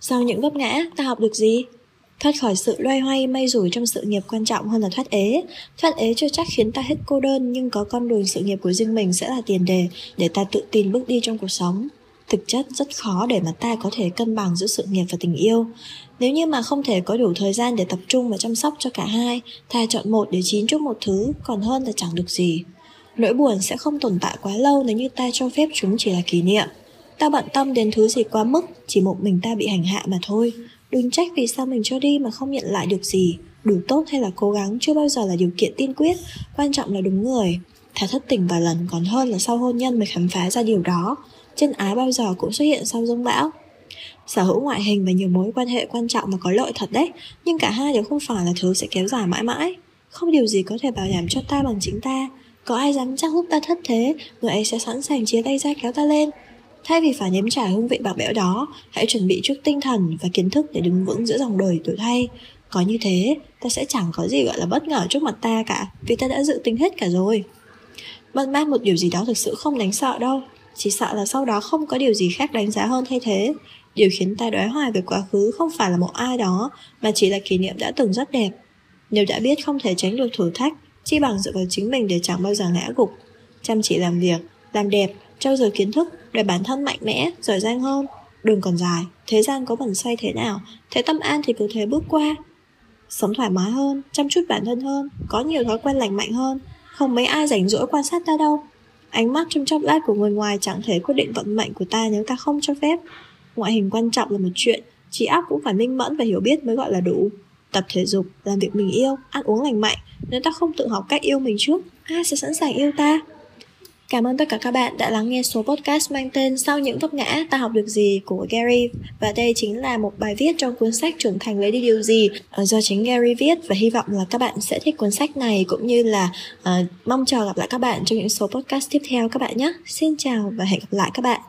Sau những vấp ngã, ta học được gì? Thoát khỏi sự loay hoay may rủi trong sự nghiệp quan trọng hơn là thoát ế. Thoát ế chưa chắc khiến ta hết cô đơn nhưng có con đường sự nghiệp của riêng mình sẽ là tiền đề để ta tự tin bước đi trong cuộc sống. Thực chất rất khó để mà ta có thể cân bằng giữa sự nghiệp và tình yêu. Nếu như mà không thể có đủ thời gian để tập trung và chăm sóc cho cả hai, ta chọn một để chín chút một thứ còn hơn là chẳng được gì. Nỗi buồn sẽ không tồn tại quá lâu nếu như ta cho phép chúng chỉ là kỷ niệm. Ta bận tâm đến thứ gì quá mức, chỉ một mình ta bị hành hạ mà thôi. Đừng trách vì sao mình cho đi mà không nhận lại được gì. Đủ tốt hay là cố gắng chưa bao giờ là điều kiện tiên quyết Quan trọng là đúng người. Thà thất tình vài lần còn hơn là sau hôn nhân mới khám phá ra điều đó. Chân ái bao giờ cũng xuất hiện sau rông bão Sở hữu ngoại hình và nhiều mối quan hệ quan trọng và có lợi thật đấy Nhưng cả hai đều không phải là thứ sẽ kéo dài mãi mãi. Không điều gì có thể bảo đảm cho ta bằng chính ta. Có ai dám chắc lúc ta thất thế Người ấy sẽ sẵn sàng chia tay ra kéo ta lên. Thay vì phải nếm trải hương vị bạc bẽo đó, hãy chuẩn bị trước tinh thần và kiến thức để đứng vững giữa dòng đời tuổi thay. Có như thế, ta sẽ chẳng có gì gọi là bất ngờ trước mặt ta cả, vì ta đã dự tính hết cả rồi. Mất mát một điều gì đó thực sự không đáng sợ đâu, chỉ sợ là sau đó không có điều gì khác đánh giá hơn thay thế. Điều khiến ta đoái hoài về quá khứ không phải là một ai đó, mà chỉ là kỷ niệm đã từng rất đẹp. Nếu đã biết không thể tránh được thử thách, chi bằng dựa vào chính mình để chẳng bao giờ ngã gục. Chăm chỉ làm việc, làm đẹp, trau dồi kiến thức để bản thân mạnh mẽ, giỏi giang hơn. Đường còn dài, thế gian có bẩn say thế nào, thế tâm an thì cứ thế bước qua. Sống thoải mái hơn, chăm chút bản thân hơn, có nhiều thói quen lành mạnh hơn, không mấy ai rảnh rỗi quan sát ta đâu. Ánh mắt trong chốc lát của người ngoài chẳng thể quyết định vận mệnh của ta nếu ta không cho phép. Ngoại hình quan trọng là một chuyện, trí óc cũng phải minh mẫn và hiểu biết mới gọi là đủ. Tập thể dục, làm việc mình yêu, ăn uống lành mạnh, nếu ta không tự học cách yêu mình trước, ai sẽ sẵn sàng yêu ta? Cảm ơn tất cả các bạn đã lắng nghe số podcast mang tên Sau những vấp ngã ta học được gì của Gary. Và đây chính là một bài viết trong cuốn sách trưởng thành lấy đi điều gì. Ờ, do chính Gary viết Và hy vọng là các bạn sẽ thích cuốn sách này cũng như là uh, mong chờ gặp lại các bạn trong những số podcast tiếp theo các bạn nhé. Xin chào và hẹn gặp lại các bạn.